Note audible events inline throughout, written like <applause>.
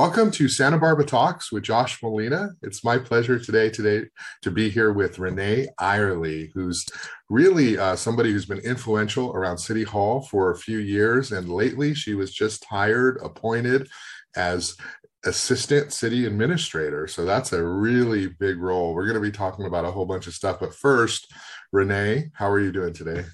Welcome to Santa Barbara Talks with Josh Molina. It's my pleasure today today to be here with Renee Eyerly, who's really uh, somebody who's been influential around City Hall for a few years, and lately she was just hired, appointed as assistant city administrator. So that's a really big role. We're going to be talking about a whole bunch of stuff, but first, Renee, how are you doing today?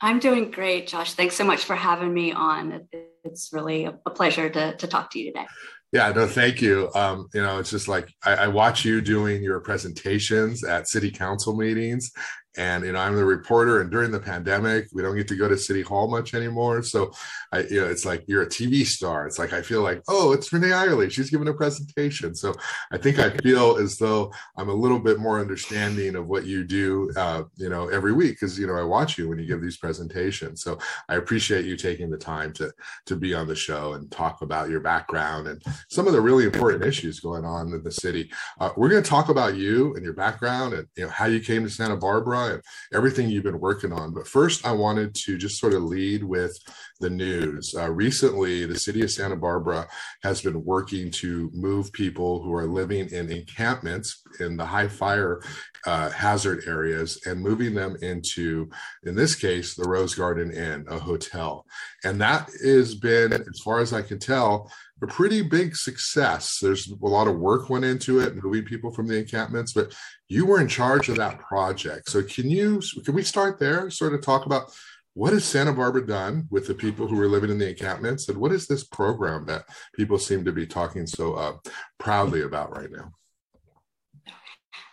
I'm doing great, Josh. Thanks so much for having me on. It's really a pleasure to, to talk to you today. Yeah, no, thank you. Um, you know, it's just like I, I, watch you doing your presentations at city council meetings, and you know i'm the reporter and during the pandemic we don't get to go to city hall much anymore. So i you know it's like you're a tv star. It's like i feel like oh it's renee Eyerly. she's giving a presentation. So i think i feel as though i'm a little bit more understanding of what you do uh, you know every week because you know i watch you when you give these presentations. So i appreciate you taking the time to to be on the show and talk about your background and some of the really important issues going on in the city. Uh, we're going to talk about you and your background and you know how you came to santa barbara and everything you've been working on. But first, I wanted to just sort of lead with the news. Uh, recently, the city of Santa Barbara has been working to move people who are living in encampments in the high fire uh, hazard areas and moving them into, in this case, the Rose Garden Inn, a hotel. And that has been, as far as I can tell, a pretty big success. There's a lot of work went into it, moving people from the encampments, but you were in charge of that project. So can you can we start there? Sort of talk about what has Santa Barbara done with the people who are living in the encampments, and what is this program that people seem to be talking so uh, proudly about right now?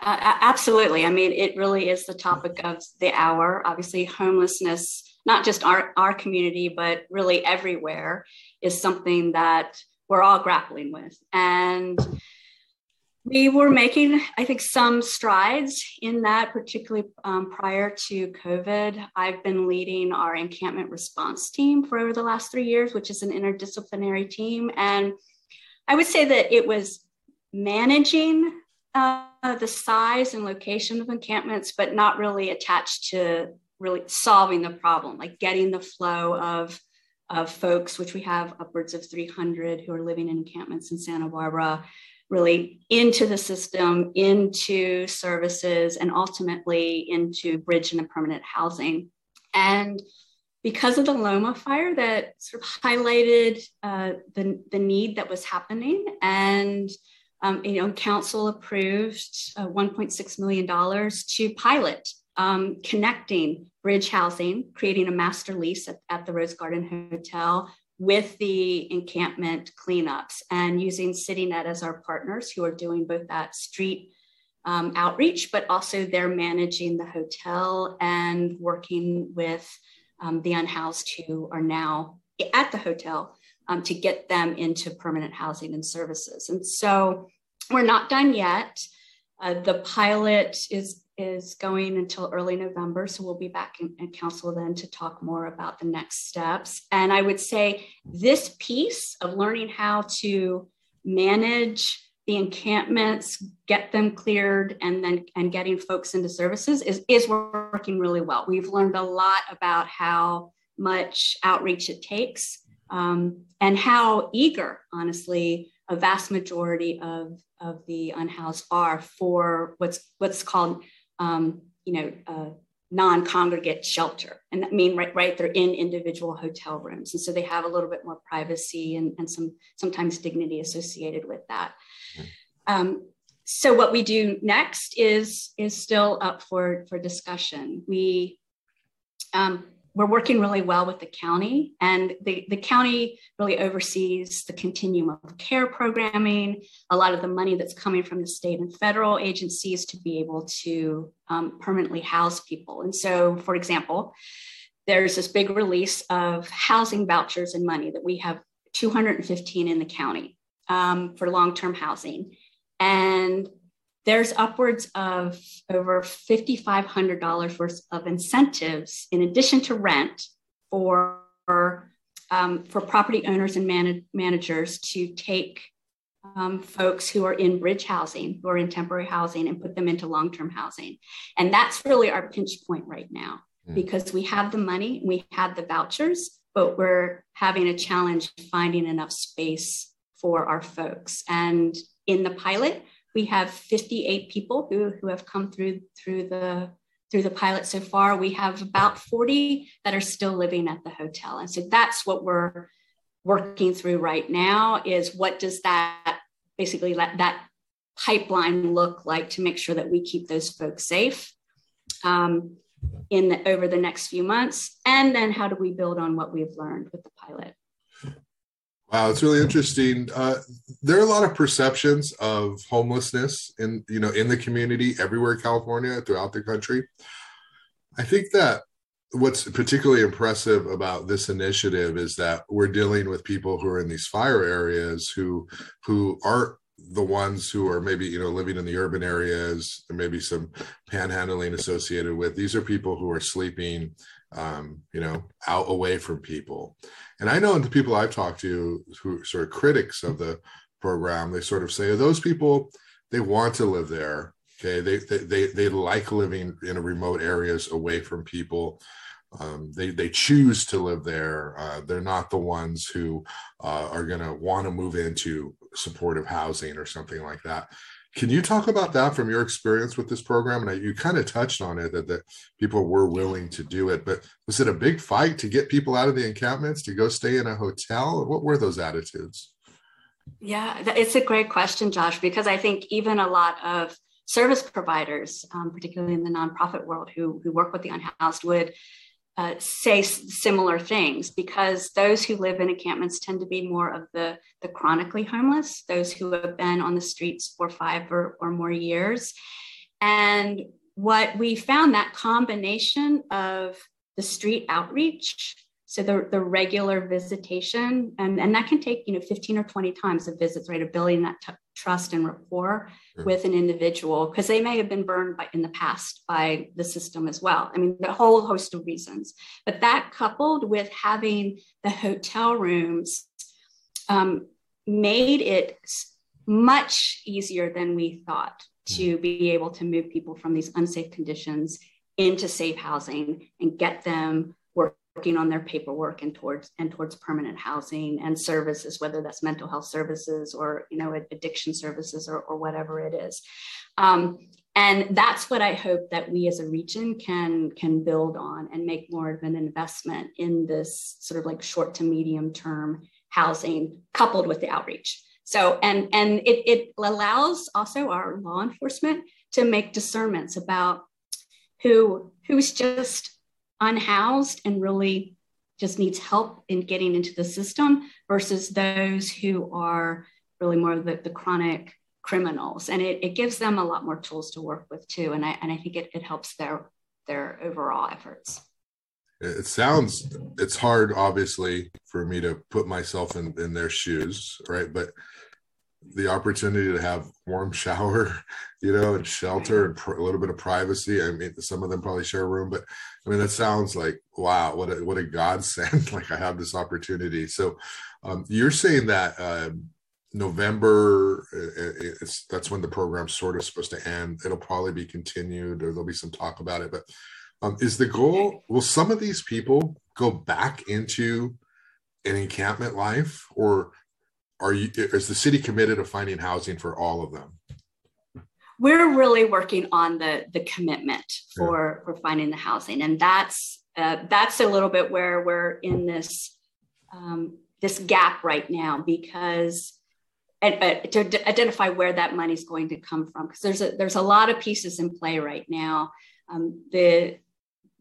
Uh, absolutely. I mean, it really is the topic of the hour. Obviously, homelessness, not just our, our community, but really everywhere, is something that we're all grappling with. And we were making, I think, some strides in that, particularly um, prior to COVID. I've been leading our encampment response team for over the last three years, which is an interdisciplinary team. And I would say that it was managing uh, the size and location of encampments, but not really attached to really solving the problem, like getting the flow of of folks, which we have upwards of 300 who are living in encampments in Santa Barbara, really into the system, into services, and ultimately into bridge and permanent housing. And because of the Loma fire that sort of highlighted uh, the, the need that was happening and um, you know, council approved uh, $1.6 million to pilot um, connecting bridge housing, creating a master lease at, at the Rose Garden Hotel with the encampment cleanups and using City Net as our partners who are doing both that street um, outreach, but also they're managing the hotel and working with um, the unhoused who are now at the hotel um, to get them into permanent housing and services. And so we're not done yet. Uh, the pilot is is going until early November. So we'll be back in, in, council then to talk more about the next steps. And I would say this piece of learning how to manage the encampments, get them cleared, and then and getting folks into services is, is working really well. We've learned a lot about how much outreach it takes um, and how eager, honestly, a vast majority of, of the unhoused are for what's what's called um, you know, uh, non-congregate shelter. And I mean, right, right, they're in individual hotel rooms. And so they have a little bit more privacy and, and some sometimes dignity associated with that. Mm-hmm. Um, so what we do next is is still up for for discussion. We um, we're working really well with the county, and the, the county really oversees the continuum of care programming, a lot of the money that's coming from the state and federal agencies to be able to um, permanently house people. And so, for example, there's this big release of housing vouchers and money that we have 215 in the county um, for long term housing. And there's upwards of over $5,500 worth of incentives in addition to rent for, um, for property owners and man- managers to take um, folks who are in bridge housing, who are in temporary housing, and put them into long term housing. And that's really our pinch point right now mm. because we have the money, we have the vouchers, but we're having a challenge finding enough space for our folks. And in the pilot, we have 58 people who, who have come through through the through the pilot so far. We have about 40 that are still living at the hotel. And so that's what we're working through right now is what does that basically let that pipeline look like to make sure that we keep those folks safe um, in the, over the next few months and then how do we build on what we've learned with the pilot wow it's really interesting. Uh, there are a lot of perceptions of homelessness in you know in the community everywhere in california throughout the country. I think that what's particularly impressive about this initiative is that we're dealing with people who are in these fire areas who who aren't the ones who are maybe you know living in the urban areas there may be some panhandling associated with. These are people who are sleeping um, you know out away from people and i know the people i've talked to who sort of critics of the program they sort of say those people they want to live there okay they they they, they like living in remote areas away from people um, they they choose to live there. Uh, they're not the ones who uh, are going to want to move into supportive housing or something like that. Can you talk about that from your experience with this program? And you kind of touched on it that, that people were willing to do it, but was it a big fight to get people out of the encampments to go stay in a hotel? What were those attitudes? Yeah, it's a great question, Josh, because I think even a lot of service providers, um, particularly in the nonprofit world, who, who work with the unhoused, would uh, say similar things because those who live in encampments tend to be more of the, the chronically homeless, those who have been on the streets for five or, or more years. And what we found that combination of the street outreach so the, the regular visitation, and, and that can take, you know, 15 or 20 times of visits, right? Of building that t- trust and rapport mm-hmm. with an individual, because they may have been burned by, in the past by the system as well. I mean, the whole host of reasons. But that coupled with having the hotel rooms um, made it much easier than we thought to mm. be able to move people from these unsafe conditions into safe housing and get them working on their paperwork and towards and towards permanent housing and services, whether that's mental health services or you know addiction services or, or whatever it is. Um, and that's what I hope that we as a region can can build on and make more of an investment in this sort of like short to medium term housing coupled with the outreach. So and and it, it allows also our law enforcement to make discernments about who who's just unhoused and really just needs help in getting into the system versus those who are really more the, the chronic criminals. And it, it gives them a lot more tools to work with too. And i, and I think it, it helps their their overall efforts. It sounds it's hard obviously for me to put myself in, in their shoes right? But the opportunity to have warm shower, <laughs> you know, and shelter and pr- a little bit of privacy. I mean, some of them probably share a room, but I mean, that sounds like wow, what a what a godsend! <laughs> like I have this opportunity. So, um, you're saying that uh, November, it's that's when the program's sort of supposed to end. It'll probably be continued, or there'll be some talk about it. But um, is the goal? Will some of these people go back into an encampment life, or are you is the city committed to finding housing for all of them? We're really working on the the commitment for yeah. for finding the housing. And that's uh, that's a little bit where we're in this um, this gap right now because and, uh, to d- identify where that money is going to come from. Because there's a there's a lot of pieces in play right now. Um, the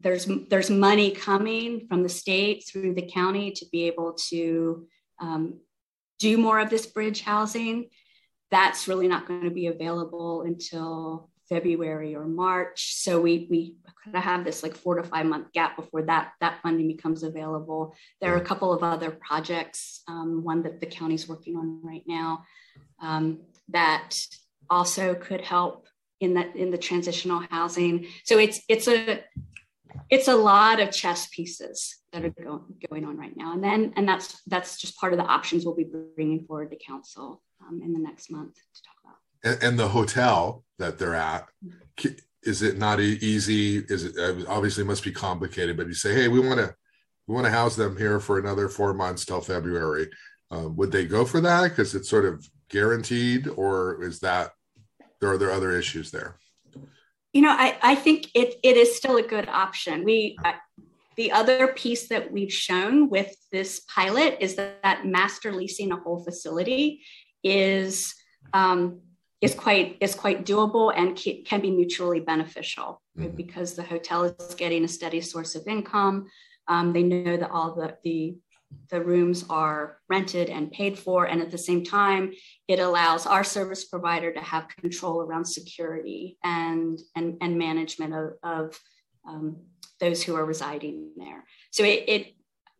there's there's money coming from the state through the county to be able to um, do more of this bridge housing. That's really not going to be available until February or March. So we we kind of have this like four to five month gap before that that funding becomes available. There are a couple of other projects, um, one that the county's working on right now, um, that also could help in that in the transitional housing. So it's it's a it's a lot of chess pieces that are go, going on right now. And then and that's that's just part of the options we'll be bringing forward to council um, in the next month to talk about. And, and, the hotel that they're at is it not easy? Is it uh, obviously must be complicated but you say hey we want to we want to house them here for another four months till february. Uh, would they go for that? Because it's sort of guaranteed, or is that there are there other issues there? You know, I, I think it, it is still a good option. We the other piece that we've shown with this pilot is that, that master leasing a whole facility is um, is quite is quite doable and can be mutually beneficial mm-hmm. because the hotel is getting a steady source of income. Um, they know that all the, the the rooms are rented and paid for, and at the same time, it allows our service provider to have control around security and and, and management of, of um, those who are residing there. So it, it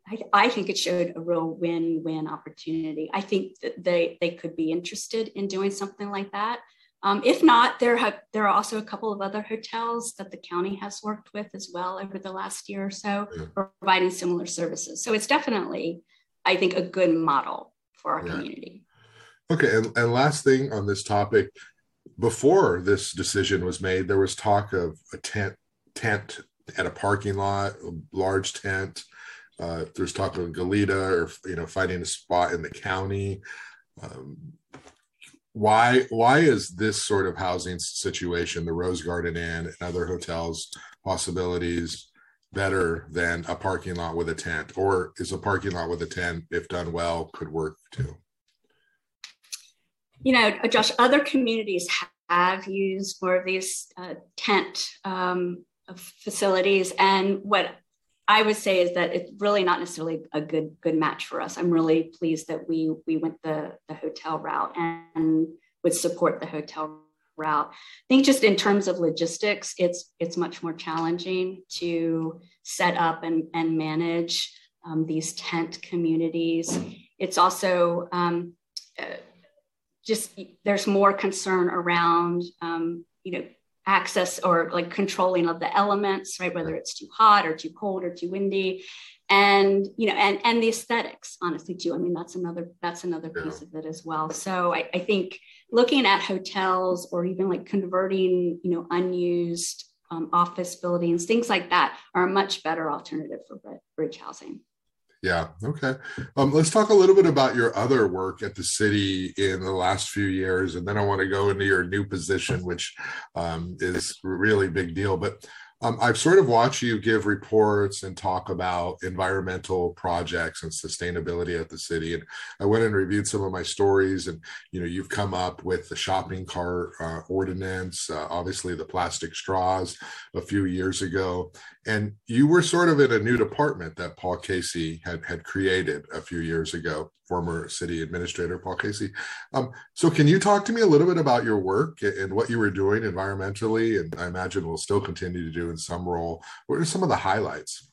I, I, think it showed a real win-win opportunity. I think that they they could be interested in doing something like that. Um, if not, there have there are also a couple of other hotels that the county has worked with as well over the last year or so, yeah. providing similar services. So it's definitely, I think, a good model for our community. Okay, and, and last thing on this topic, before this decision was made, there was talk of a tent tent at a parking lot, a large tent. Uh, there's talk of Goleta or you know finding a spot in the county. Um, why why is this sort of housing situation, the Rose Garden Inn and other hotels possibilities better than a parking lot with a tent, or is a parking lot with a tent, if done well, could work too? You know, Josh, other communities have used more of these uh, tent um, facilities. And what I would say is that it's really not necessarily a good good match for us. I'm really pleased that we we went the the hotel route and would support the hotel route. I think just in terms of logistics, it's it's much more challenging to set up and and manage um, these tent communities. It's also um, uh, just there's more concern around um, you know access or like controlling of the elements, right? Whether it's too hot or too cold or too windy. And you know, and and the aesthetics, honestly, too. I mean, that's another that's another yeah. piece of it as well. So I, I think looking at hotels or even like converting, you know, unused um, office buildings, things like that, are a much better alternative for bridge housing. Yeah. Okay. Um, let's talk a little bit about your other work at the city in the last few years, and then I want to go into your new position, which um, is really big deal. But um, I've sort of watched you give reports and talk about environmental projects and sustainability at the city. And I went and reviewed some of my stories, and you know, you've come up with the shopping cart uh, ordinance, uh, obviously the plastic straws a few years ago, and you were sort of in a new department that Paul Casey had had created a few years ago former city administrator Paul Casey. Um, so, can you talk to me a little bit about your work and what you were doing environmentally, and I imagine will still continue to do in some role? What are some of the highlights?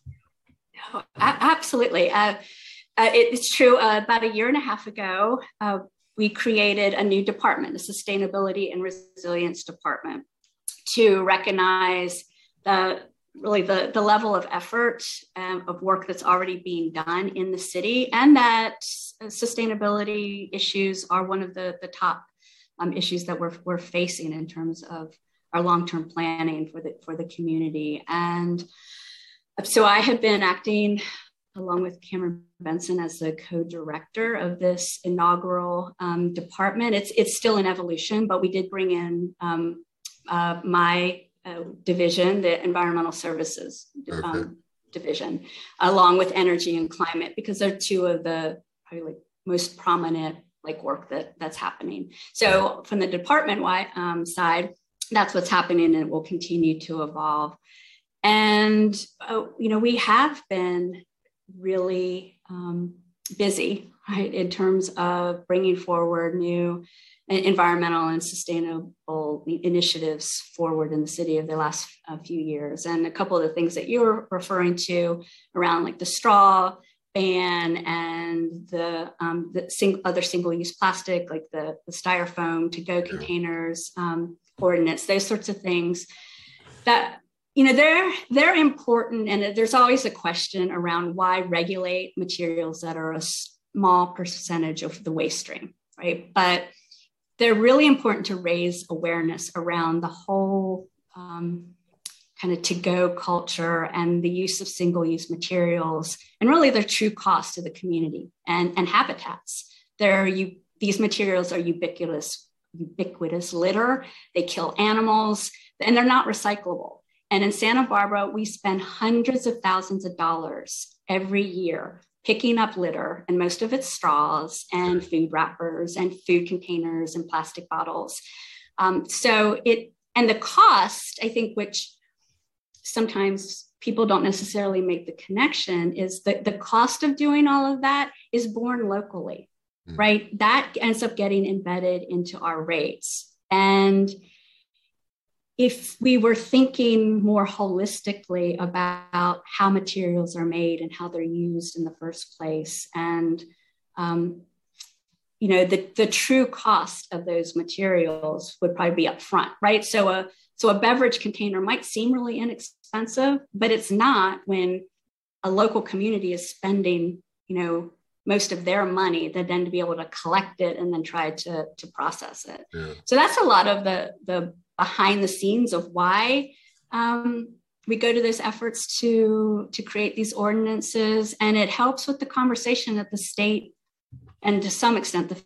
Oh, absolutely. Uh, uh, it's true. Uh, about a year and a half ago, uh, we created a new department, a sustainability and resilience department, to recognize the really the, the level of effort um, of work that's already being done in the city and that sustainability issues are one of the, the top um, issues that we're, we're facing in terms of our long-term planning for the for the community. And so i have been acting along with cameron benson as the co-director of this inaugural um, department. It's it's still in evolution but we did bring in um, uh, my uh, division, the environmental services um, division, along with energy and climate, because they're two of the probably like most prominent like work that that's happening. So from the department wide um, side, that's what's happening, and it will continue to evolve. And uh, you know, we have been really um, busy, right, in terms of bringing forward new environmental and sustainable initiatives forward in the city of the last uh, few years. And a couple of the things that you're referring to around like the straw ban and the, um, the sing- other single-use plastic, like the, the styrofoam to-go containers um, ordinance, those sorts of things that you know they're they're important and there's always a question around why regulate materials that are a small percentage of the waste stream right but they're really important to raise awareness around the whole um, kind of to go culture and the use of single use materials and really their true cost to the community and, and habitats. There, you, these materials are ubiquitous, ubiquitous litter, they kill animals, and they're not recyclable. And in Santa Barbara, we spend hundreds of thousands of dollars every year picking up litter, and most of it's straws and food wrappers and food containers and plastic bottles. Um, so it, and the cost, I think, which sometimes people don't necessarily make the connection, is that the cost of doing all of that is borne locally, mm. right? That ends up getting embedded into our rates. And if we were thinking more holistically about how materials are made and how they're used in the first place and um, you know the, the true cost of those materials would probably be up front right so a so a beverage container might seem really inexpensive but it's not when a local community is spending you know most of their money to then to be able to collect it and then try to to process it yeah. so that's a lot of the the behind the scenes of why um, we go to those efforts to to create these ordinances. And it helps with the conversation at the state and to some extent the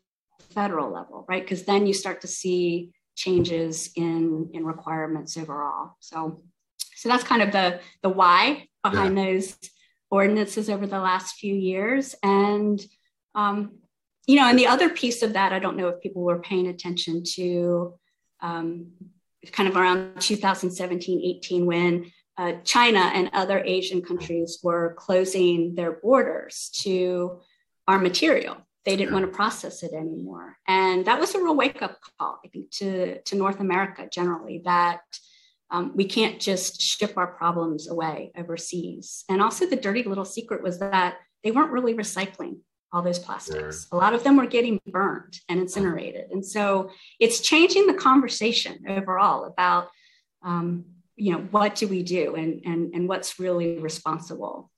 federal level right? Because then you start to see changes in in requirements overall. So so that's kind of the the why behind yeah. those ordinances over the last few years. And um, you know and the other piece of that i don't know if people were paying attention to um, kind of around 2017 18 when uh, China and other Asian countries were closing their borders to our material. They didn't want to process it anymore. And that was a real wake up call, I think, to, to North America generally that um, we can't just ship our problems away overseas. And also, the dirty little secret was that they weren't really recycling all those plastics. A lot of them were getting burned and incinerated. And so it's changing the conversation overall about, um, you know, what do we do and, and, and what's really responsible.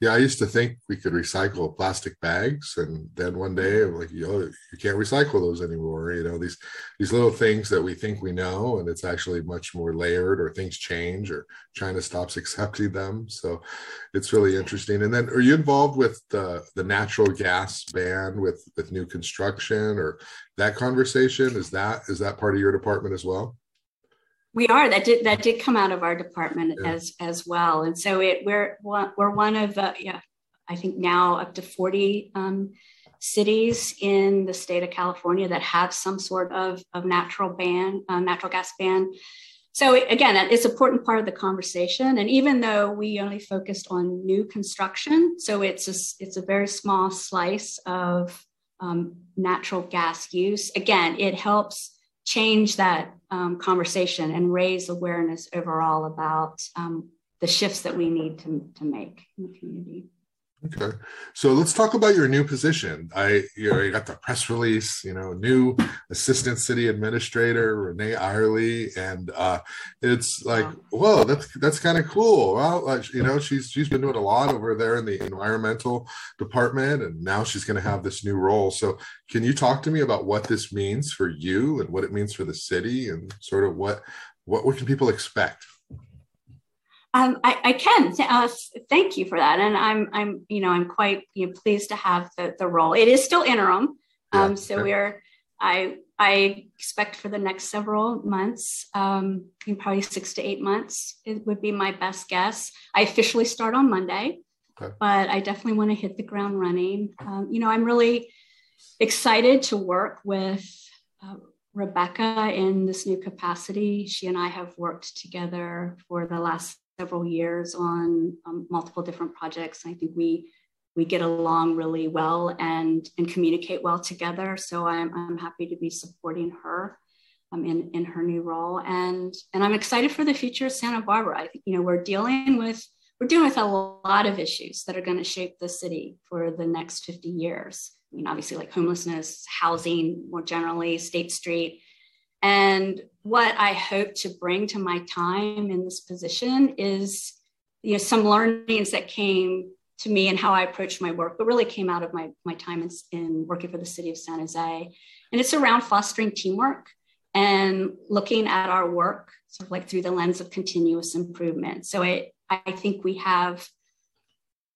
Yeah, I used to think we could recycle plastic bags, and then one day I'm like, yo, you can't recycle those anymore. You know, these these little things that we think we know, and it's actually much more layered, or things change, or China stops <laughs> accepting them. So it's really interesting. And then, are you involved with the the natural gas ban with with new construction, or that conversation? Is that is that part of your department as well? We are that did that did come out of our department yeah. as as well, and so it we're we're one of uh, yeah I think now up to forty um, cities in the state of California that have some sort of of natural ban uh, natural gas ban. So again, it's an important part of the conversation. And even though we only focused on new construction, so it's a, it's a very small slice of um, natural gas use. Again, it helps change that um, conversation and raise awareness overall about um, the shifts that we need to, to make in the community. Okay, so let's talk about your new position. I you know you got the press release, you know, new assistant city administrator Renee Eyerly, and uh, it's like, whoa, that's that's kind of cool. Well, uh, you know, she's she's been doing a lot over there in the environmental department, and now she's going to have this new role. So, can you talk to me about what this means for you and what it means for the city, and sort of what what what can people expect? Um, I, I, can. Uh, thank you for that, and I'm, I'm, you know, I'm quite you know, pleased to have the, the role. It is still interim, um, yeah, so we're. I, I expect for the next several months, um, probably six to eight months, it would be my best guess. I officially start on Monday, okay. but I definitely want to hit the ground running. Um, you know, I'm really excited to work with. Uh, Rebecca in this new capacity. She and I have worked together for the last several years on um, multiple different projects. I think we we get along really well and and communicate well together. So I'm I'm happy to be supporting her um, in in her new role, and and I'm excited for the future of Santa Barbara. I you know we're dealing with we're dealing with a lot of issues that are going to shape the city for the next 50 years. I mean, obviously, like homelessness, housing more generally, State Street, and what I hope to bring to my time in this position is you know some learnings that came to me and how I approached my work, but really came out of my, my time in, in working for the city of San Jose. And it's around fostering teamwork and looking at our work sort of like through the lens of continuous improvement. So I, I think we have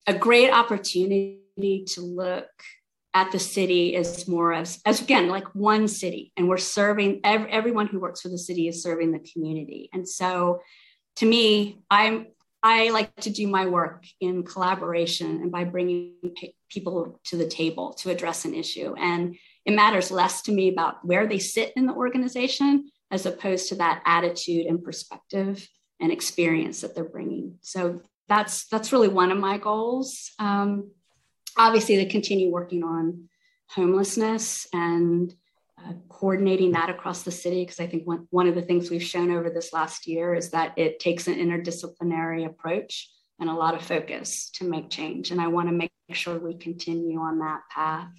a great opportunity to look at the city is more as, as again, like one city. And we're serving, every, everyone who works for the city is serving the community. And so to me, I'm, I like to do my work in collaboration and by bringing people to the table to address an issue. And it matters less to me about where they sit in the organization as opposed to that attitude and perspective and experience that they're bringing. So that's that's really one of my goals. Um, obviously, to continue working on homelessness and uh, coordinating that across the city, because I think one, one of the things we've shown over this last year is that it takes an interdisciplinary approach and a lot of focus to make change. And I want to make sure we continue on that path.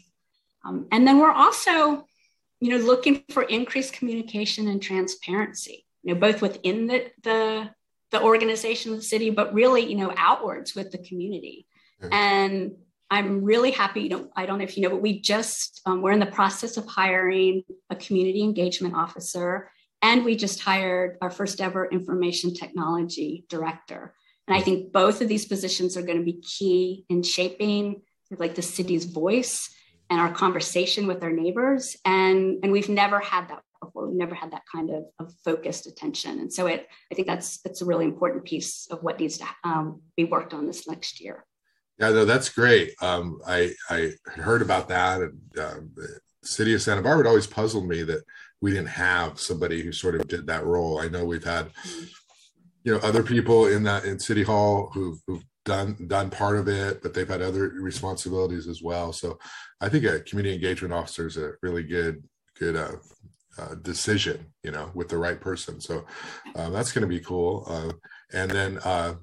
Um, and then we're also, you know, looking for increased communication and transparency, you know, both within the, the, the organization of the city, but really, you know, outwards with the community. Mm-hmm. And I'm really happy, you know, I don't know if you know, but we just, um, we're in the process of hiring a community engagement officer. And we just hired our first ever information technology director. And I think both of these positions are going to be key in shaping like the city's voice and our conversation with our neighbors. And, and we've never had that before. We've never had that kind of, of focused attention. And so it, I think that's, that's a really important piece of what needs to um, be worked on this next year. Yeah, no, that's great. Um, I, I heard about that. And um, the city of Santa Barbara always puzzled me that we didn't have somebody who sort of did that role. I know we've had, you know, other people in that in City Hall who've, who've done done part of it, but they've had other responsibilities as well. So I think a community engagement officer is a really good good uh, uh, decision, you know, with the right person. So uh, that's going to be cool. Uh, and then uh,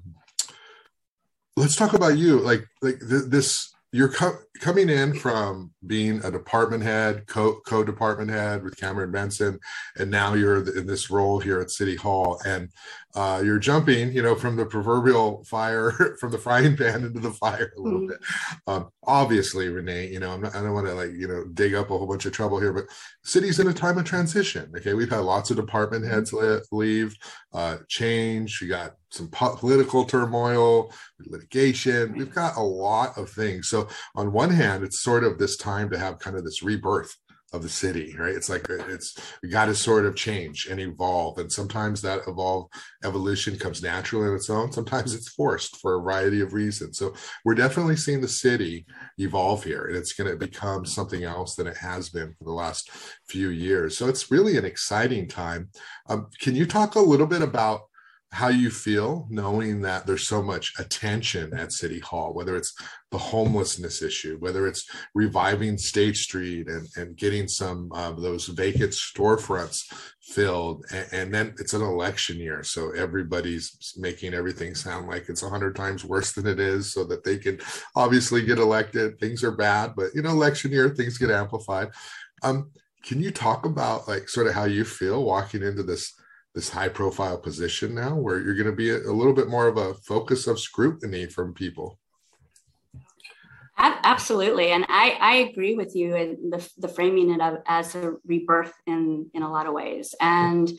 let's talk about you. Like like th- this you're co- coming in from being a department head, co department head with Cameron Benson, and now you're in this role here at City Hall, and uh, you're jumping, you know, from the proverbial fire, <laughs> from the frying pan into the fire a little mm-hmm. bit. Um, obviously, Renee, you know, not, i don't want to like you know dig up a whole bunch of trouble here, but city's in a time of transition. Okay, we've had lots of department heads leave, uh, change. We got some political turmoil, litigation. We've got a lot of things. So on one hand, it's sort of this time to have kind of this rebirth of the city, right? It's like it's we got to sort of change and evolve, and sometimes that evolve evolution comes naturally on its own. Sometimes it's forced for a variety of reasons. So we're definitely seeing the city evolve here, and it's going to become something else than it has been for the last few years. So it's really an exciting time. Um, can you talk a little bit about how you feel knowing that there's so much attention at City Hall, whether it's the homelessness issue, whether it's reviving State Street and, and getting some of those vacant storefronts filled. And, and, then it's an election year. So everybody's making everything sound like it's a hundred times worse than it is so that they can obviously get elected. Things are bad, but you know, election year, things get amplified. Um, can you talk about like sort of how you feel walking into this this high profile position now where you're going to be a, a little bit more of a focus of scrutiny from people. Absolutely. And i i agree with you in the, the framing it as a rebirth in in a lot of ways. And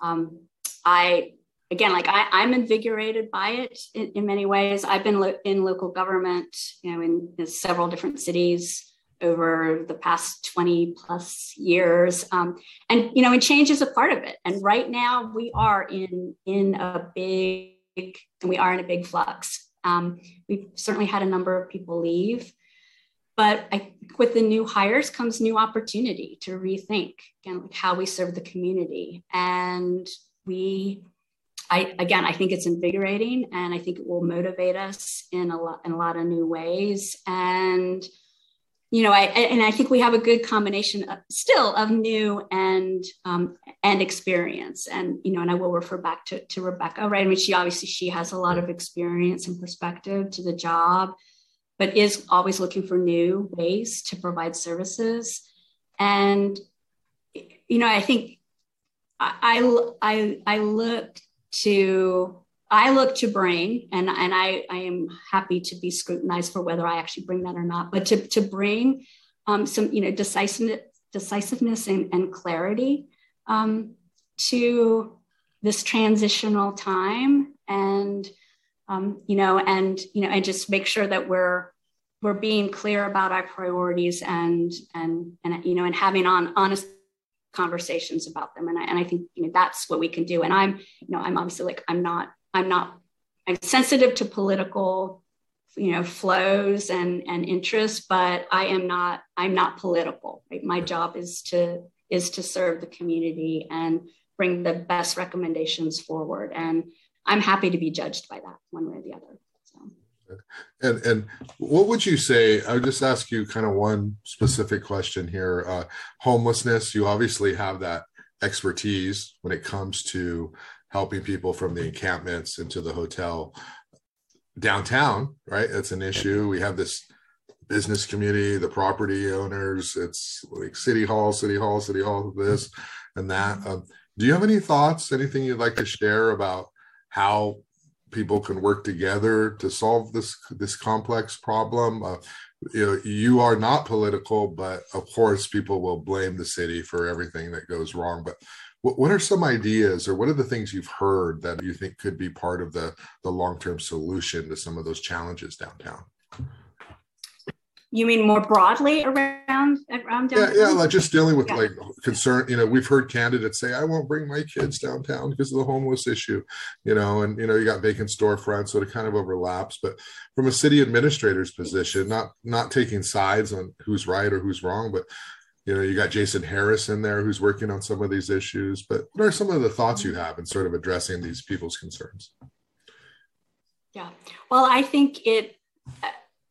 um, i again like I, i'm invigorated by it in, in many ways. I've been lo- in local government you know in, in several different cities over the past 20 plus years. Um, and you know and change is a part of it. And right now we are in in a big and we are in a big flux. Um, we've certainly had a number of people leave but I, with the new hires comes new opportunity to rethink again like how we serve the community. And we I, again, I think it's invigorating and I think it will motivate us in a lot in a lot of new ways. And you know, I and I think we have a good combination of, still of new and um, and experience, and you know, and I will refer back to, to Rebecca, right? I mean, she obviously she has a lot of experience and perspective to the job, but is always looking for new ways to provide services, and you know, I think I I I, I look to I look to bring, and, and I, I am happy to be scrutinized for whether I actually bring that or not, but to, to bring um, some, you know, decisiveness, decisiveness and, and clarity um, to this transitional time and um, you know and you know and just make sure that we're we're being clear about our priorities and and and you know and having on honest conversations about them. And I, and I think you know that's what we can do. And i'm you know i'm obviously like i'm not i'm not i'm sensitive to political you know flows and and interests but i am not i'm not political right? my job is to is to serve the community and bring the best recommendations forward and i'm happy to be judged by that one way or the other and and what would you say? I would just ask you kind of one specific question here. Uh, homelessness. You obviously have that expertise when it comes to helping people from the encampments into the hotel downtown. Right, that's an issue. We have this business community, the property owners. It's like city hall, city hall, city hall. This and that. Um, do you have any thoughts? Anything you'd like to share about how people can work together to solve this this complex problem. Uh, you know, you are not political, but of course, people will blame the city for everything that goes wrong. But what, what are some ideas, or what are the things you've heard that you think could be part of the the long term solution to some of those challenges downtown? You mean more broadly around around downtown? Yeah, yeah, like just dealing with yeah. like concern. You know, we've heard candidates say, "I won't bring my kids downtown because of the homeless issue." You know, and you know, you got vacant storefronts, so it kind of overlaps. But from a city administrator's position, not not taking sides on who's right or who's wrong, but you know, you got Jason Harris in there who's working on some of these issues. But what are some of the thoughts you have in sort of addressing these people's concerns? Yeah, well, I think it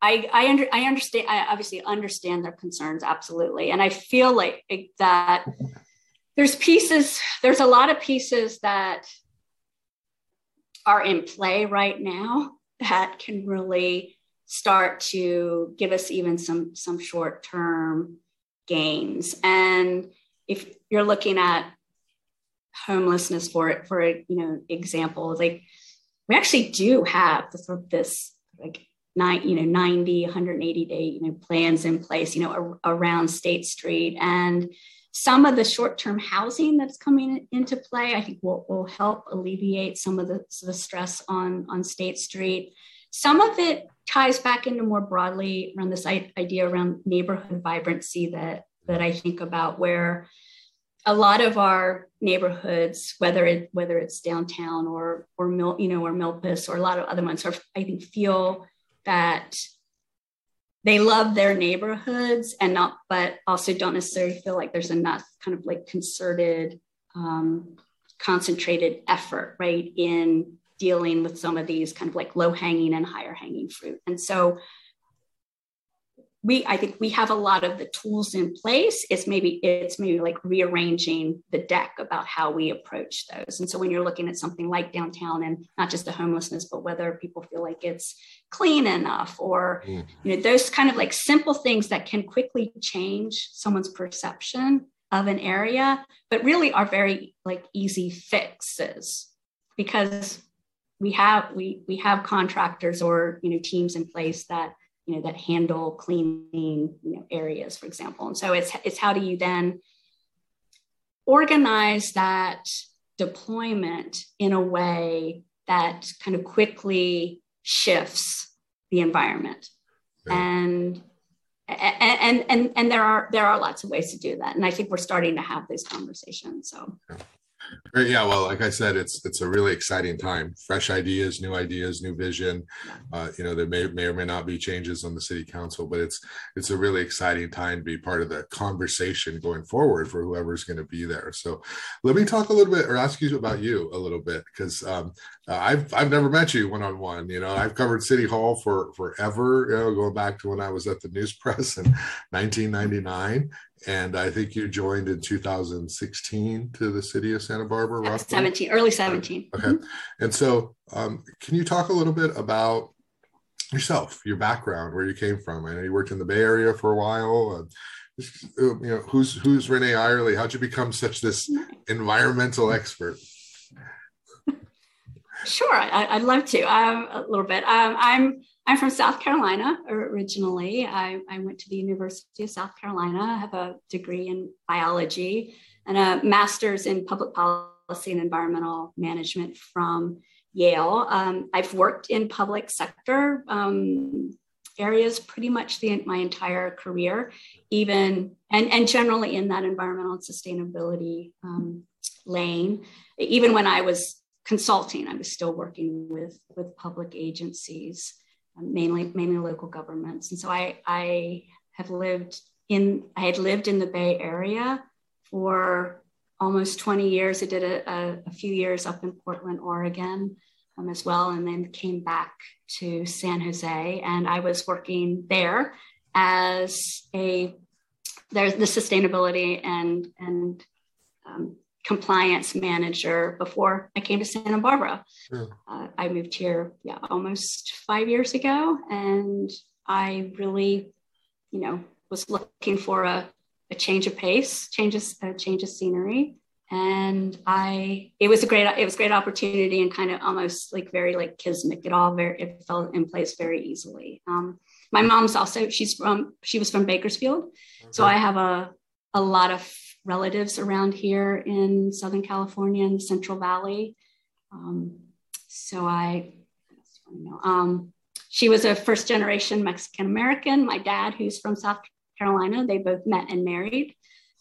I I, under, I understand. I obviously understand their concerns absolutely, and I feel like that there's pieces. There's a lot of pieces that are in play right now that can really start to give us even some some short term gains. And if you're looking at homelessness for for you know example, like we actually do have this, this like nine, you know, 90, 180 day, you know, plans in place, you know, around State Street. And some of the short-term housing that's coming into play, I think will, will help alleviate some of the, the stress on, on State Street. Some of it ties back into more broadly around this idea around neighborhood vibrancy that, that I think about where a lot of our neighborhoods, whether it whether it's downtown or or Mil, you know or Milpas or a lot of other ones, are I think feel that they love their neighborhoods and not but also don't necessarily feel like there's enough kind of like concerted um, concentrated effort right in dealing with some of these kind of like low hanging and higher hanging fruit. And so we i think we have a lot of the tools in place. It's maybe it's maybe like rearranging the deck about how we approach those. And so when you're looking at something like downtown and not just the homelessness but whether people feel like it's clean enough or mm. you know those kind of like simple things that can quickly change someone's perception of an area but really are very like easy fixes. Because we have we we have contractors or you know teams in place that you know that handle cleaning you know areas for example. And so it's it's how do you then organize that deployment in a way that kind of quickly shifts the environment? And and and and there are there are lots of ways to do that. And i think we're starting to have these conversations so yeah, well, like I said, it's it's a really exciting time. Fresh ideas, new ideas, new vision. Uh, you know, there may may or may not be changes on the city council, but it's it's a really exciting time to be part of the conversation going forward for whoever's going to be there. So, let me talk a little bit or ask you about you a little bit because um, uh, I've I've never met you one on one. You know, I've covered City Hall for forever. You know, going back to when I was at the News Press in <laughs> 1999, and I think you joined in 2016 to the city of Santa Barbara. Roughly? 17, early 17. Okay, mm-hmm. and so um, can you talk a little bit about yourself, your background, where you came from? I know you worked in the Bay Area for a while. Uh, you know, who's who's Renee Eyerly? How'd you become such this environmental expert? <laughs> Sure, I, would love to. Um, a little bit. Um, I'm I'm from South Carolina originally. I, I, went to the University of South Carolina. I have a degree in biology, and a master's in public policy and environmental management from Yale. Um, I've worked in public sector um, areas pretty much the, my entire career, even and, and generally in that environmental and sustainability um, lane. Even when I was consulting, I was still working with with public agencies, mainly mainly local governments. And so I I have lived in I had lived in the Bay Area for almost 20 years. I did a, a, a few years up in Portland, Oregon um, as well, and then came back to San Jose. And I was working there as a there's the sustainability and and um, compliance manager before I came to Santa Barbara. Yeah. Uh, I moved here, yeah, almost five years ago, and I really, you know, was looking for a, a change of pace, changes, a change of scenery, and I it was a great it was a great opportunity and kind of almost like very like kismet. It all very it fell in place very easily. Um, my mom's also she's from she was from Bakersfield, okay. so I have a a lot of relatives around here in Southern California in the Central Valley. Um, so I, um, she was a first generation Mexican American. My dad, who's from South Carolina, they both met and married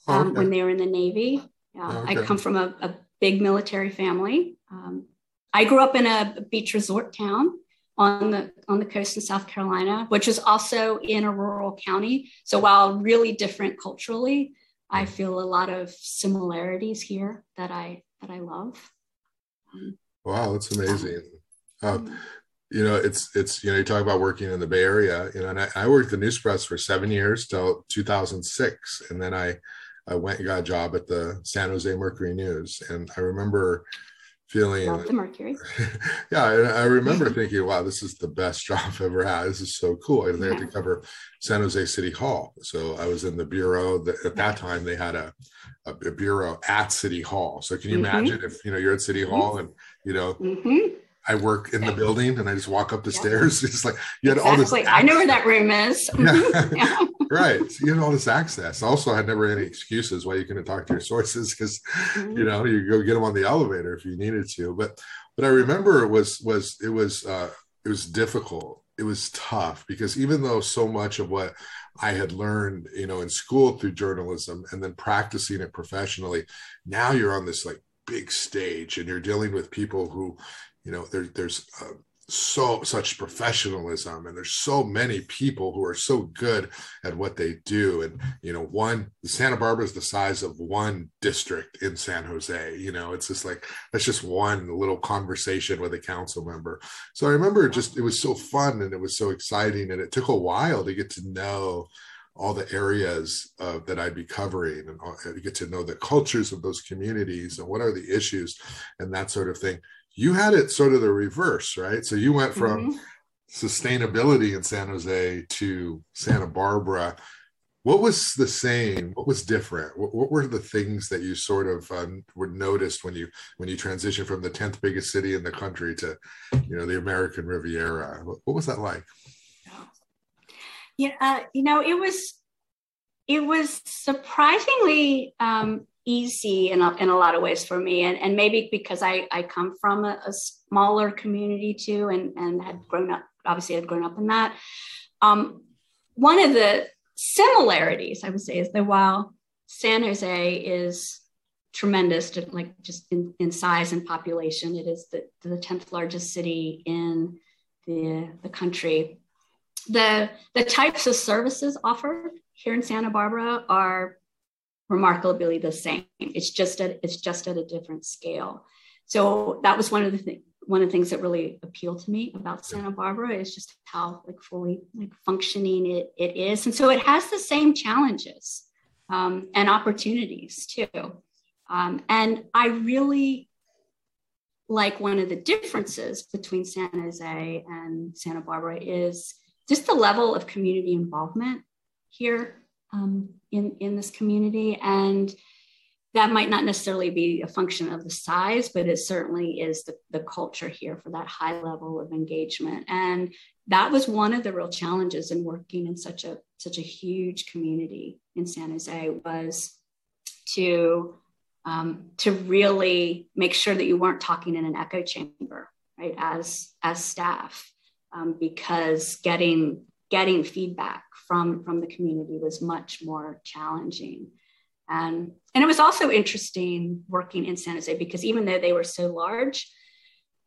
um, okay. when they were in the Navy. Uh, okay. I come from a, a big military family. Um, I grew up in a beach resort town on the on the coast in South Carolina, which is also in a rural county. So while really different culturally, I feel a lot of similarities here that I that I love. Wow, that's amazing. Um, you know, it's it's you know you talk about working in the Bay Area. You know, and I, I worked the News Press for seven years till 2006, and then I I went and got a job at the San Jose Mercury News, and I remember feeling Love the Mercury. <laughs> yeah, I remember thinking, "Wow, this is the best <laughs> job I've ever had. This is so cool." And they had to cover San Jose City Hall, so I was in the bureau. That at that time they had a, a, a bureau at City Hall. So can you mm-hmm. imagine if you know you're at City mm-hmm. Hall and you know. Mm-hmm. I work in the building and I just walk up the stairs. <laughs> It's like you had exactly. all this. Access. I know where that room is. <laughs> <laughs> yeah. right. So you had all this access. Also, I had never any excuses why you couldn't talk to your sources because mm-hmm. you know you go get them on the elevator if you needed to. But but I remember it was was it was uh, it was difficult. It was tough because even though so much of what I had learned, you know, in school through journalism and then practicing it professionally, now you're on this like big stage and you're dealing with people who you know there, there's uh, so such professionalism and there's so many people who are so good at what they do. And you know one santa barbara is the size of one district in san jose you know it's just like that's just one little conversation with a council member. So i remember just it was so fun and it was so exciting and it took a while to get to know all the areas uh, that I'd be covering and, and get to know the cultures of those communities and what are the issues and that sort of thing you had it sort of the reverse, right? So you went from mm-hmm. sustainability in San Jose to Santa Barbara. What was the same? What was different? What, what were the things that you sort of um, were noticed when you when you transitioned from the tenth biggest city in the country to, you know, the American Riviera? What, what was that like? Yeah, uh, you know, it was it was surprisingly um, easy in a, in a lot of ways for me. And, and maybe because I, I come from a, a smaller community too and, and had grown up obviously had grown up in that. Um, one of the similarities i would say is that while san jose is tremendous to, like just in, in size and population it is the, the 10th largest city in the, the country. The the types of services offered here in santa barbara are remarkably the same. It's just at it's just at a different scale. So that was one of the things one of the things that really appealed to me about Santa Barbara is just how like fully like functioning it, it is. And so it has the same challenges um, and opportunities too. Um, and I really like one of the differences between San Jose and Santa Barbara is just the level of community involvement here um, in, in this community. And that might not necessarily be a function of the size, but it certainly is the, the culture here for that high level of engagement. And that was one of the real challenges in working in such a such a huge community in San Jose was to um, to really make sure that you weren't talking in an echo chamber, right? As as staff, um, because getting getting feedback from from the community was much more challenging. And, and it was also interesting working in San Jose because even though they were so large,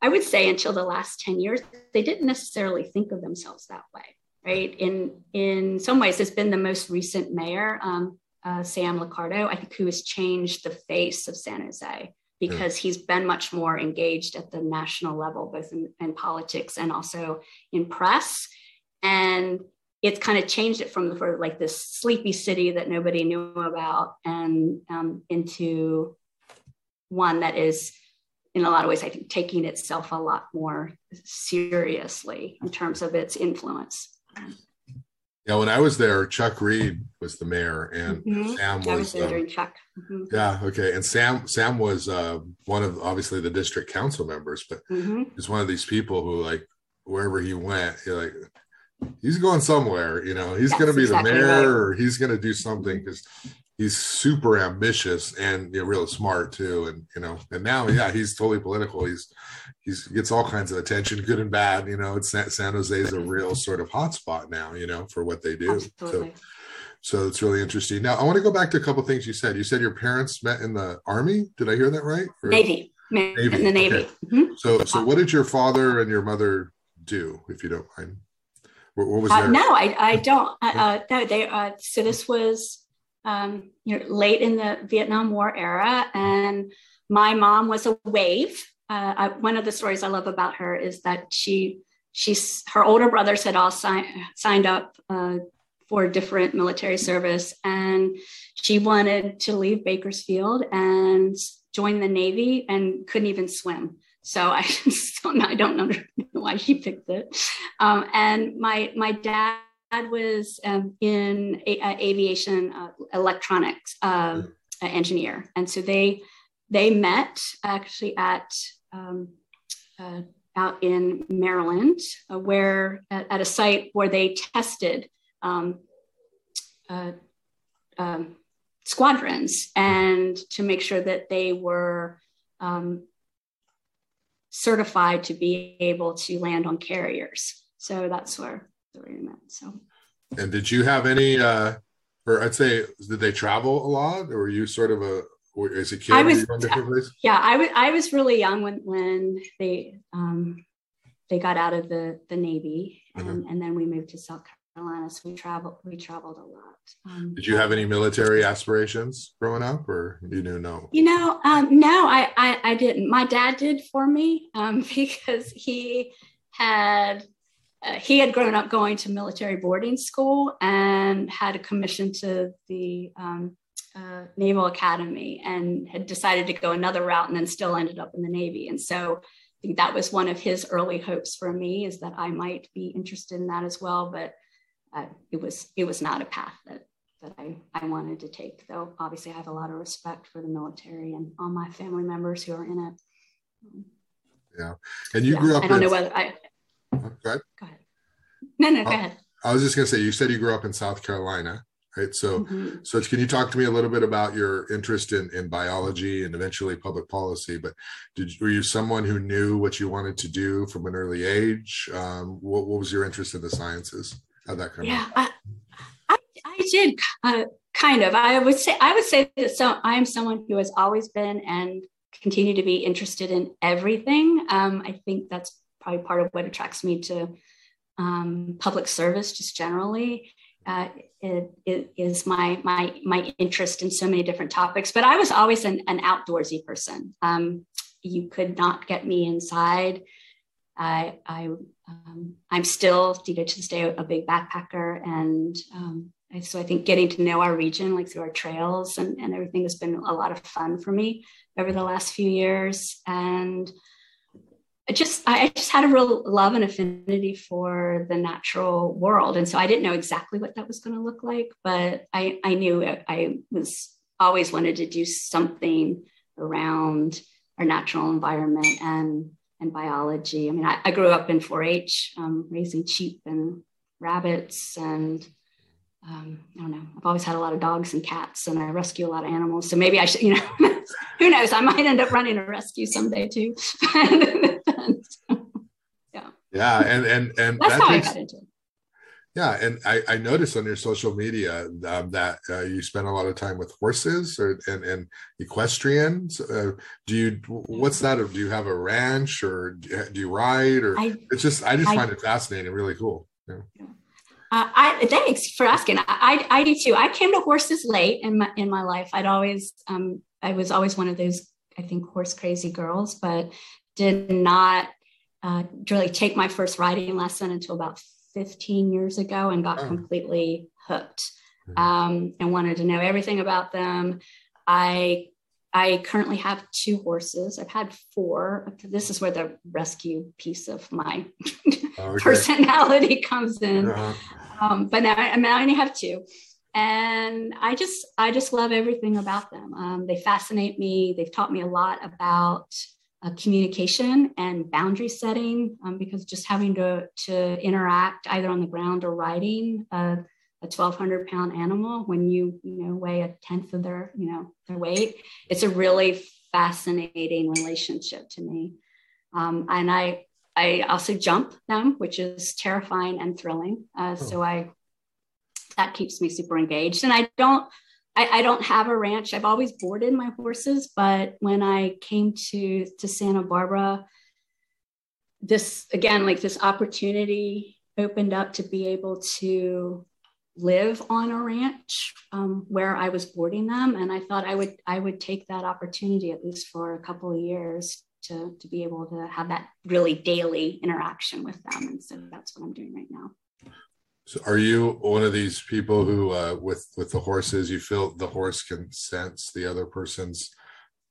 I would say until the last 10 years, they didn't necessarily think of themselves that way, right? In, in some ways, it's been the most recent mayor, um, uh, Sam Liccardo, I think, who has changed the face of San Jose because he's been much more engaged at the national level, both in, in politics and also in press. And it's kind of changed it from the, like this sleepy city that nobody knew about and um, into one that is in a lot of ways i think taking itself a lot more seriously in terms of its influence yeah when i was there chuck reed was the mayor and mm-hmm. sam was, I was there um, chuck mm-hmm. yeah okay and sam sam was uh, one of obviously the district council members but mm-hmm. he's one of these people who like wherever he went he like he's going somewhere you know. He's going to be exactly the mayor right. or he's going to do something because he's super ambitious and you know, real smart too and you know. And now yeah he's totally political. He's he's gets all kinds of attention good and bad you know. It's san, san jose is a real sort of hotspot now you know for what they do. Absolutely. so so it's really interesting. Now i want to go back to a couple things you said. You said your parents met in the army? Did i hear that right? Or? navy. Navy in the navy. okay. mm-hmm. so so what did your father and your mother do if you don't mind what, what was uh, no, I, I don't. Uh, uh, no, they. Uh, so this was, um, you know, late in the Vietnam War era, and my mom was a wave. Uh, I, one of the stories I love about her is that she, she's her older brothers had all signed signed up uh, for different military service, and she wanted to leave Bakersfield and join the Navy, and couldn't even swim. So I <laughs> don't, I don't know why she picked it. Um, and my my dad was um, in a, a aviation uh, electronics uh, engineer, and so they they met actually at um, uh, out in Maryland, uh, where at, at, a site where they tested um, uh, um, squadrons and to make sure that they were um, certified to be able to land on carriers. So that's where we met. So. And did you have any, uh, or I'd say, did they travel a lot, or were you sort of a as a kid? I was, yeah, I was. I was really young when when they um, they got out of the the Navy, and, mm-hmm. and then we moved to South Carolina. So we traveled. We traveled a lot. Um, Did you have any military aspirations growing up, or you knew no? You know, um, no, I, I, I didn't. My dad did for me um, <laughs> because he had uh, he had grown up going to military boarding school and had a commission to the um, uh, Naval Academy and had decided to go another route and then still ended up in the Navy. And so I think that was one of his early hopes for me is that I might be interested in that as well. But uh, it was it was not a path that that I, I wanted to take, though obviously I have a lot of respect for the military and all my family members who are in it. Yeah. And you yeah, grew up I don't in, know whether I go ahead. Go ahead. No, no, go uh, ahead. I was just gonna say you said you grew up in South Carolina, right? So mm-hmm. so can you talk to me a little bit about your interest in, in biology and eventually public policy? But did were you someone who knew what you wanted to do from an early age? Um, what, what was your interest in the sciences? How'd that come yeah, I, I, I, did uh, kind of. I would say I would say that so I'm someone who has always been and continue to be interested in everything. Um, I think that's probably part of what attracts me to um, public service, just generally. Uh, it, it is my my my interest in so many different topics. But I was always an, an outdoorsy person. Um, you could not get me inside. I, I um, I'm still, you know, to this day, a big backpacker. And um, so I think getting to know our region, like through our trails and, and everything, has been a lot of fun for me over the last few years. And I just, I just had a real love and affinity for the natural world. And so I didn't know exactly what that was going to look like, but I, I knew I was always wanted to do something around our natural environment and and biology. I mean, I, I grew up in 4 H, um, raising sheep and rabbits and um, I don't know. I've always had a lot of dogs and cats, and I rescue a lot of animals. So maybe I should, you know, <laughs> who knows? I might end up running a rescue someday too. yeah. <laughs> Yeah, and and and that's that how takes, I got into it. Yeah, and I, I noticed on your social media um, that uh, you spend a lot of time with horses or and, and equestrians. Uh, do you? What's that? Do you have a ranch or do you ride? Or I, it's just I just I, find it fascinating, really cool. Yeah. Uh, I thanks for asking. I, I do too. I came to horses late in my in my life. I'd always um, I was always one of those I think horse crazy girls, but did not uh, really take my first riding lesson until about 15 years ago and got oh. completely hooked mm-hmm. um, and wanted to know everything about them. I I currently have two horses. I've had four. This is where the rescue piece of my oh, <laughs> okay. personality comes in. Uh-huh. Um, but now, I, now I only have two, and I just I just love everything about them. Um, they fascinate me. They've taught me a lot about uh, communication and boundary setting um, because just having to, to interact either on the ground or riding uh, a 1200 pound animal when you you know weigh a tenth of their you know their weight it's a really fascinating relationship to me. Um, and i i also jump them which is terrifying and thrilling. Uh, oh. so i that keeps me super engaged. And i don't I, I, don't have a ranch. I've always boarded my horses, but when I came to to Santa Barbara, this again, like this opportunity opened up to be able to live on a ranch um, where I was boarding them, and I thought I would I would take that opportunity at least for a couple of years to to be able to have that really daily interaction with them, and so that's what I'm doing right now. So are you one of these people who, uh, with with the horses, you feel the horse can sense the other person's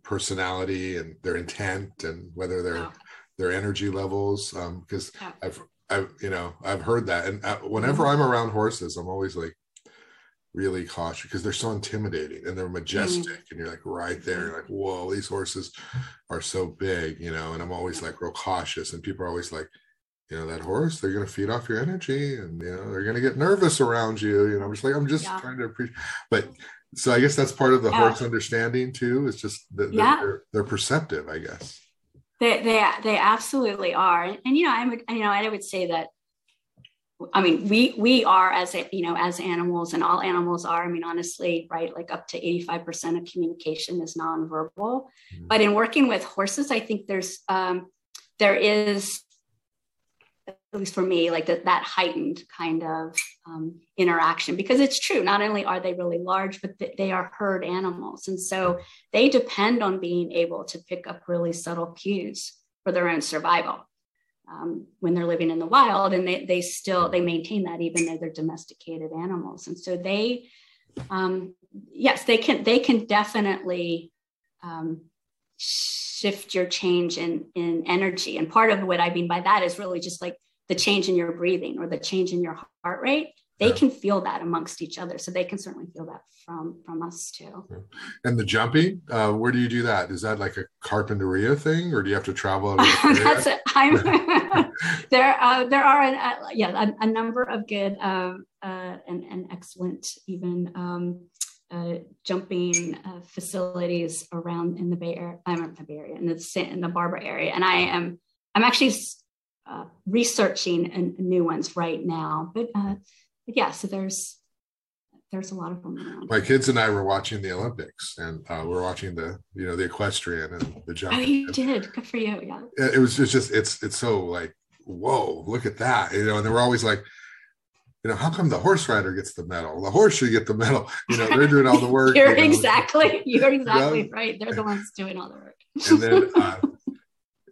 personality and their intent and whether their yeah. their energy levels? Because um, yeah. I've I've you know I've heard that, and uh, whenever mm-hmm. I'm around horses, I'm always like really cautious because they're so intimidating and they're majestic, mm-hmm. and you're like right there, you're like whoa, these horses are so big, you know. And I'm always like real cautious, and people are always like you know that horse they're going to feed off your energy and you know they're going to get nervous around you you know i'm just like i'm just yeah. trying to appreciate but so i guess that's part of the yeah. horse understanding too it's just that yeah. they're, they're, perceptive i guess they, they they absolutely are and, you know i'm you know i would say that I mean, we we are as a, you know as animals, and all animals are. I mean, honestly, right? Like up to eighty five percent of communication is nonverbal. Mm-hmm. But in working with horses, I think there's um, there is at least for me, like that, that heightened kind of um, interaction because it's true. Not only are they really large, but th- they are herd animals. And so they depend on being able to pick up really subtle cues for their own survival um, when they're living in the wild. And they, they still, they maintain that even though they're domesticated animals. And so they, um, yes, they can, they can definitely um, shift your change in, in energy. And part of what I mean by that is really just like the change in your breathing or the change in your heart rate they yeah. can feel that amongst each other. So they can certainly feel that from from us too. And the jumping uh, where do you do that? Is that like a carpinteria thing or do you have to travel <laughs> that's it. I'm <laughs> <laughs> there uh, there are an, uh, yeah a, a, number of good um, uh, and, and excellent even um, uh, jumping uh, facilities around in the Bay Area, I'm in the Bay Area, in the in the Barbara area, and I am I'm actually uh, researching new ones right now. But, uh, but yeah, so there's there's a lot of them around. My kids and I were watching the Olympics, and uh, we're watching the you know the equestrian and the jumping. Oh, you did. Good for you. Yeah. It was just, just it's it's so like whoa, look at that, you know. And they were always like, you know, how come the horse rider gets the medal? The horse should get the medal. You know, they're doing all the <laughs> work. you're you know? exactly, you're <laughs> exactly you know? right. They're the ones doing all the work. and then uh,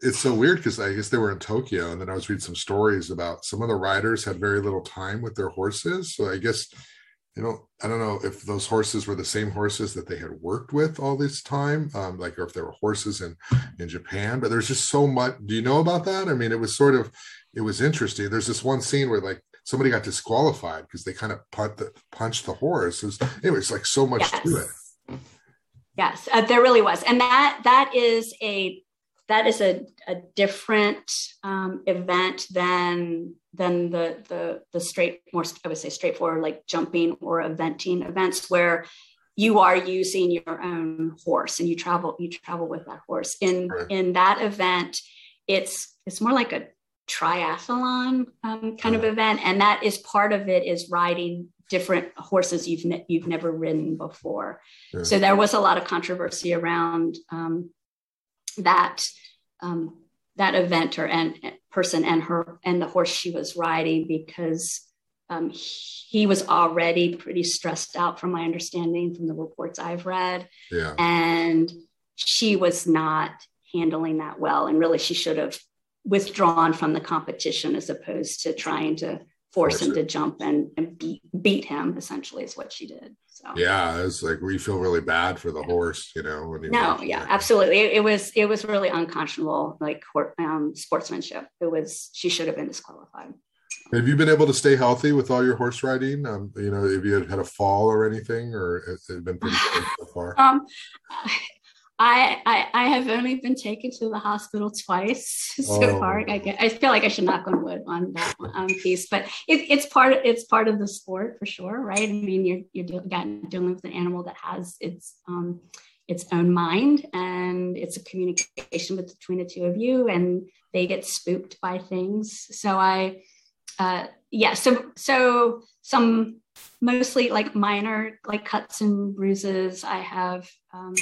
it's so weird because I guess they were in Tokyo, and then I was reading some stories about some of the riders had very little time with their horses. So I guess you know I don't know if those horses were the same horses that they had worked with all this time, um, like or if there were horses in in Japan. But there's just so much. Do you know about that? I mean, it was sort of it was interesting. There's this one scene where like somebody got disqualified because they kind of punt the, punched the horse. It was, like so much yes. to it. Yes, uh, there really was, and that that is a that is a, a different um, event than than the the the straight more I would say straightforward like jumping or eventing events where you are using your own horse and you travel you travel with that horse in right. in that event it's it's more like a triathlon um, kind of event and that is part of it is riding different horses you've ne- you've never ridden before yeah. so there was a lot of controversy around um, that um, that event or and person and her and the horse she was riding because um, he was already pretty stressed out from my understanding from the reports I've read. Yeah. And she was not handling that well. And really, she should have withdrawn from the competition as opposed to trying to force him to jump and, and beat, beat him, essentially, is what she did. So, yeah, it's like we feel really bad for the yeah. horse, you know. When no, yeah, that. absolutely. It, it, was it was really unconscionable, like um, sportsmanship. It was she should have been disqualified. Have you been able to stay healthy with all your horse riding? Um, you know, have you had a fall or anything, or has it been pretty so far? Um, I, I, I have only been taken to the hospital twice <laughs> so oh. far. I get, I feel like I should knock on wood on that um, piece, but it, it's part of, it's part of the sport for sure, right? I mean, you're you're dealing, dealing with an animal that has its um, its own mind, and it's a communication between the two of you, and they get spooked by things. So I uh, yeah, so so some mostly like minor like cuts and bruises. I have um,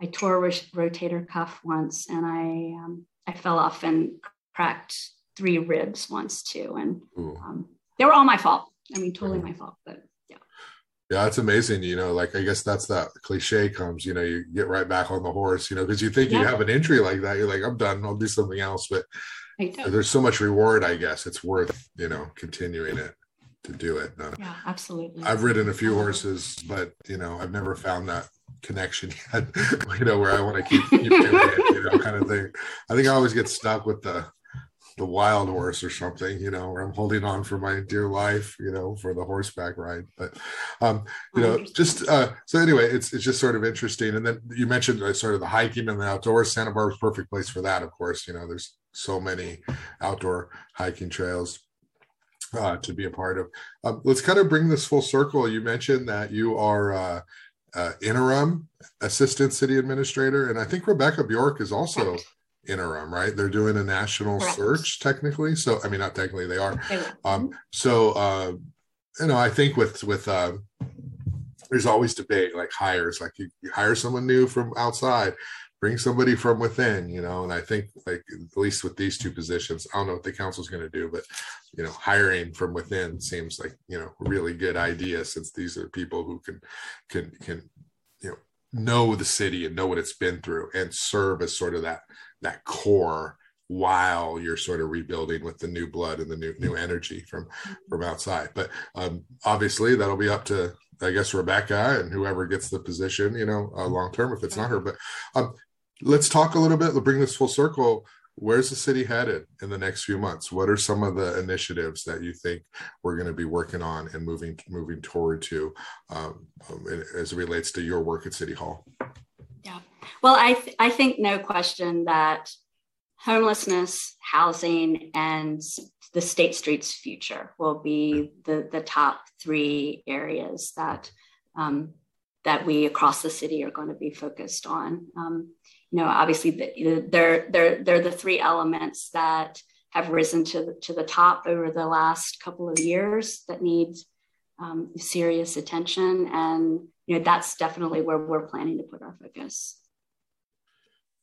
I tore a rotator cuff once, and I um, I fell off and cracked three ribs once too, and um, they were all my fault. I mean, totally my fault, but yeah. Yeah, it's amazing. You know, like I guess that's that cliche comes. You know, you get right back on the horse. You know, because you think yeah. you have an injury like that, you're like, I'm done. I'll do something else. But there's so much reward i guess it's worth you know continuing it to do it uh, yeah absolutely i've ridden a few horses but you know i've never found that connection <laughs> yet you know where i want to keep, keep doing it you know kind of thing i think i always get stuck with the the wild horse or something, you know, where I'm holding on for my dear life, you know, for the horseback ride. But, um, you know, just uh, so anyway, it's it's just sort of interesting. And then you mentioned uh, sort of the hiking and the outdoors. Santa Barbara's perfect place for that, of course. You know, there's so many outdoor hiking trails uh, to be a part of. Um, let's kind of bring this full circle. You mentioned that you are uh, uh, interim assistant city administrator, and I think Rebecca Bjork is also interim, right? They're doing a national Correct. search technically. So, I mean, not technically, they are. Um, so, uh, you know, I think with with uh, there's always debate like hires, like you, you hire someone new from outside bring somebody from within you know and i think like at least with these two positions i don't know what the council's going to do but you know hiring from within seems like you know really good idea since these are people who can can can you know know the city and know what it's been through and serve as sort of that that core while you're sort of rebuilding with the new blood and the new new energy from from outside. But um obviously that'll be up to I guess Rebecca and whoever gets the position, you know, uh, long term if it's not her. But um, let's talk a little bit. Let's bring this full circle. Where's the city headed in the next few months? What are some of the initiatives that you think we're going to be working on and moving moving toward to um, um as it relates to your work at City Hall? Yeah, well, I th- I think no question that homelessness, housing, and the state streets future will be the the top three areas that um, that we across the city are going to be focused on. Um, you know, obviously the, they're, they're, they're the three elements that have risen to the, to the top over the last couple of years that need um, serious attention. And, you know, that's definitely where we're planning to put our focus.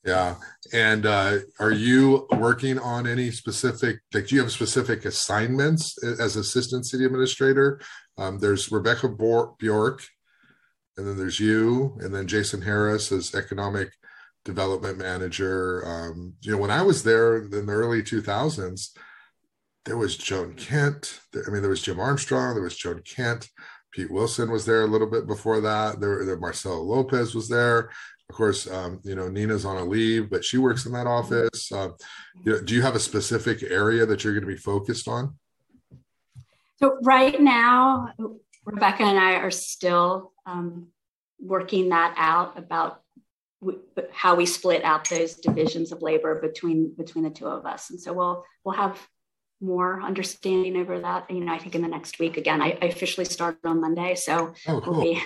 Yeah. And uh, are you working on any specific, like, do you have specific assignments as assistant city administrator? Um, there's Rebecca Bjork, and then there's you, and then Jason Harris as economic development manager. Um, you know, when I was there in the early 2000s, there was Joan Kent. I mean, there was Jim Armstrong. There was Joan Kent. Pete Wilson was there a little bit before that. There, there Marcelo Lopez was there. Of course, um, you know Nina's on a leave, but she works in that office. Uh, you know, do you have a specific area that you're going to be focused on? So right now, Rebecca and I are still um, working that out about how we split out those divisions of labor between between the two of us. And so we'll we'll have more understanding over that. You know, I think in the next week. Again, I, I officially started on Monday, so oh, cool. we'll be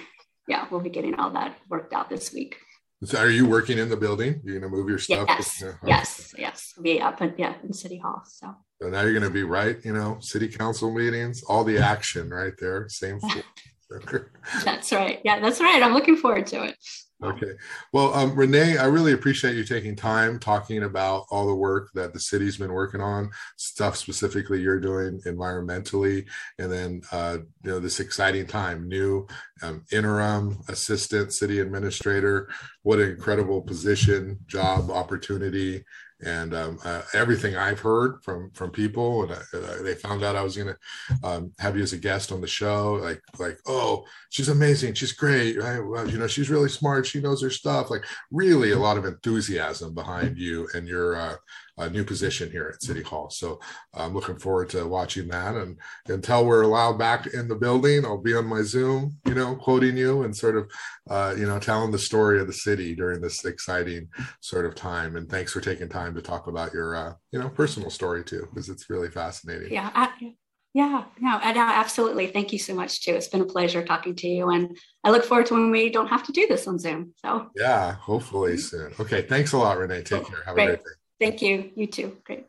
yeah, we'll be getting all that worked out this week. So are you working in the building? You're gonna move your stuff? Yes, yes, yes. We'll be up in yeah in City Hall. So. So now you're gonna be right. You know, city council meetings, all the action right there. Same. <laughs> that's right. Yeah, that's right. I'm looking forward to it. Okay. Well, um, Renee, I really appreciate you taking time talking about all the work that the city's been working on, stuff specifically you're doing environmentally, and then uh, you know this exciting time, new um, interim assistant city administrator. What an incredible position, job opportunity, and um, uh, everything I've heard from from people, and uh, they found out I was going to um, have you as a guest on the show. Like, like, oh, she's amazing, she's great, right? Well, you know, she's really smart, she knows her stuff. Like, really, a lot of enthusiasm behind you and your uh, a new position here at City Hall. So I'm looking forward to watching that. And until we're allowed back in the building, I'll be on my Zoom, you know, quoting you and sort of, uh, you know, telling the story of the city during this exciting sort of time. And thanks for taking time to talk about your, uh, you know, personal story too, because it's really fascinating. Yeah. I, yeah, no, absolutely. Thank you so much too. It's been a pleasure talking to you, and I look forward to when we don't have to do this on Zoom. So yeah, hopefully soon. Okay, thanks a lot, Renee. Take care. Have Great. a great day. Thank you. You too. Great.